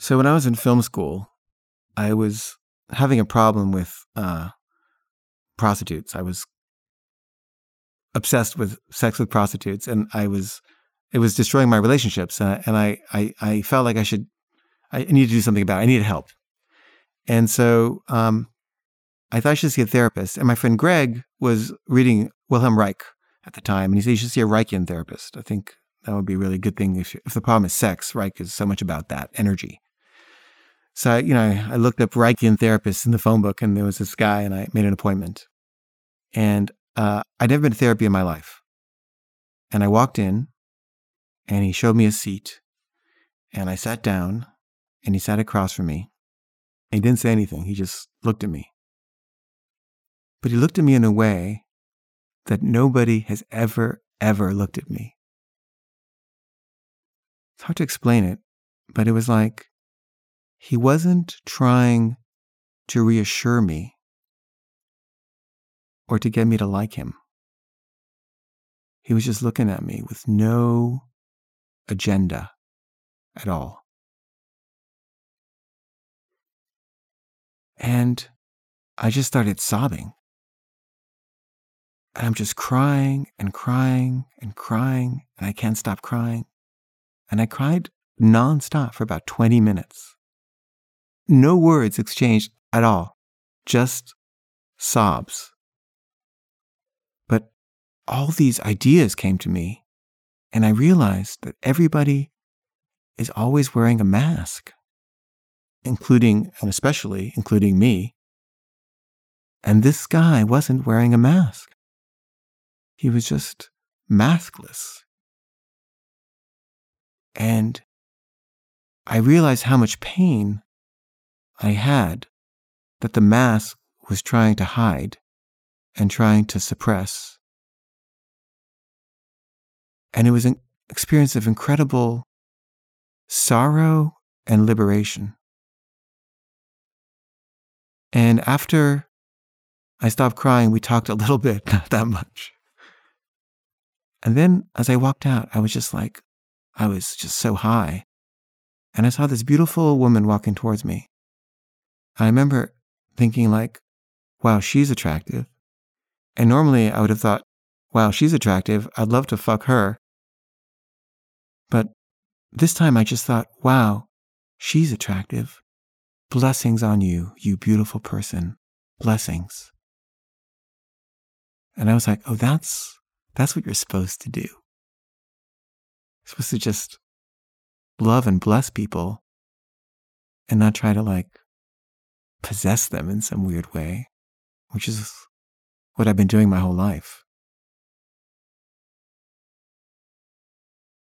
So when I was in film school, I was having a problem with uh, prostitutes. I was obsessed with sex with prostitutes, and I was it was destroying my relationships. And I, and I, I, I felt like I should I needed to do something about it. I needed help, and so um, I thought I should see a therapist. And my friend Greg was reading Wilhelm Reich at the time, and he said you should see a Reichian therapist. I think that would be a really good thing if, if the problem is sex. Reich is so much about that energy. So, I, you know, I looked up Reichian therapists in the phone book and there was this guy and I made an appointment. And uh, I'd never been to therapy in my life. And I walked in and he showed me a seat and I sat down and he sat across from me. He didn't say anything. He just looked at me. But he looked at me in a way that nobody has ever, ever looked at me. It's hard to explain it, but it was like he wasn't trying to reassure me or to get me to like him. He was just looking at me with no agenda at all. And I just started sobbing. And I'm just crying and crying and crying, and I can't stop crying. And I cried nonstop for about 20 minutes. No words exchanged at all, just sobs. But all these ideas came to me, and I realized that everybody is always wearing a mask, including, and especially including me. And this guy wasn't wearing a mask. He was just maskless. And I realized how much pain I had that the mask was trying to hide and trying to suppress. And it was an experience of incredible sorrow and liberation. And after I stopped crying, we talked a little bit, not that much. And then as I walked out, I was just like, I was just so high. And I saw this beautiful woman walking towards me. I remember thinking like, wow, she's attractive. And normally I would have thought, wow, she's attractive. I'd love to fuck her. But this time I just thought, wow, she's attractive. Blessings on you, you beautiful person. Blessings. And I was like, oh, that's, that's what you're supposed to do. You're supposed to just love and bless people and not try to like possess them in some weird way, which is what I've been doing my whole life.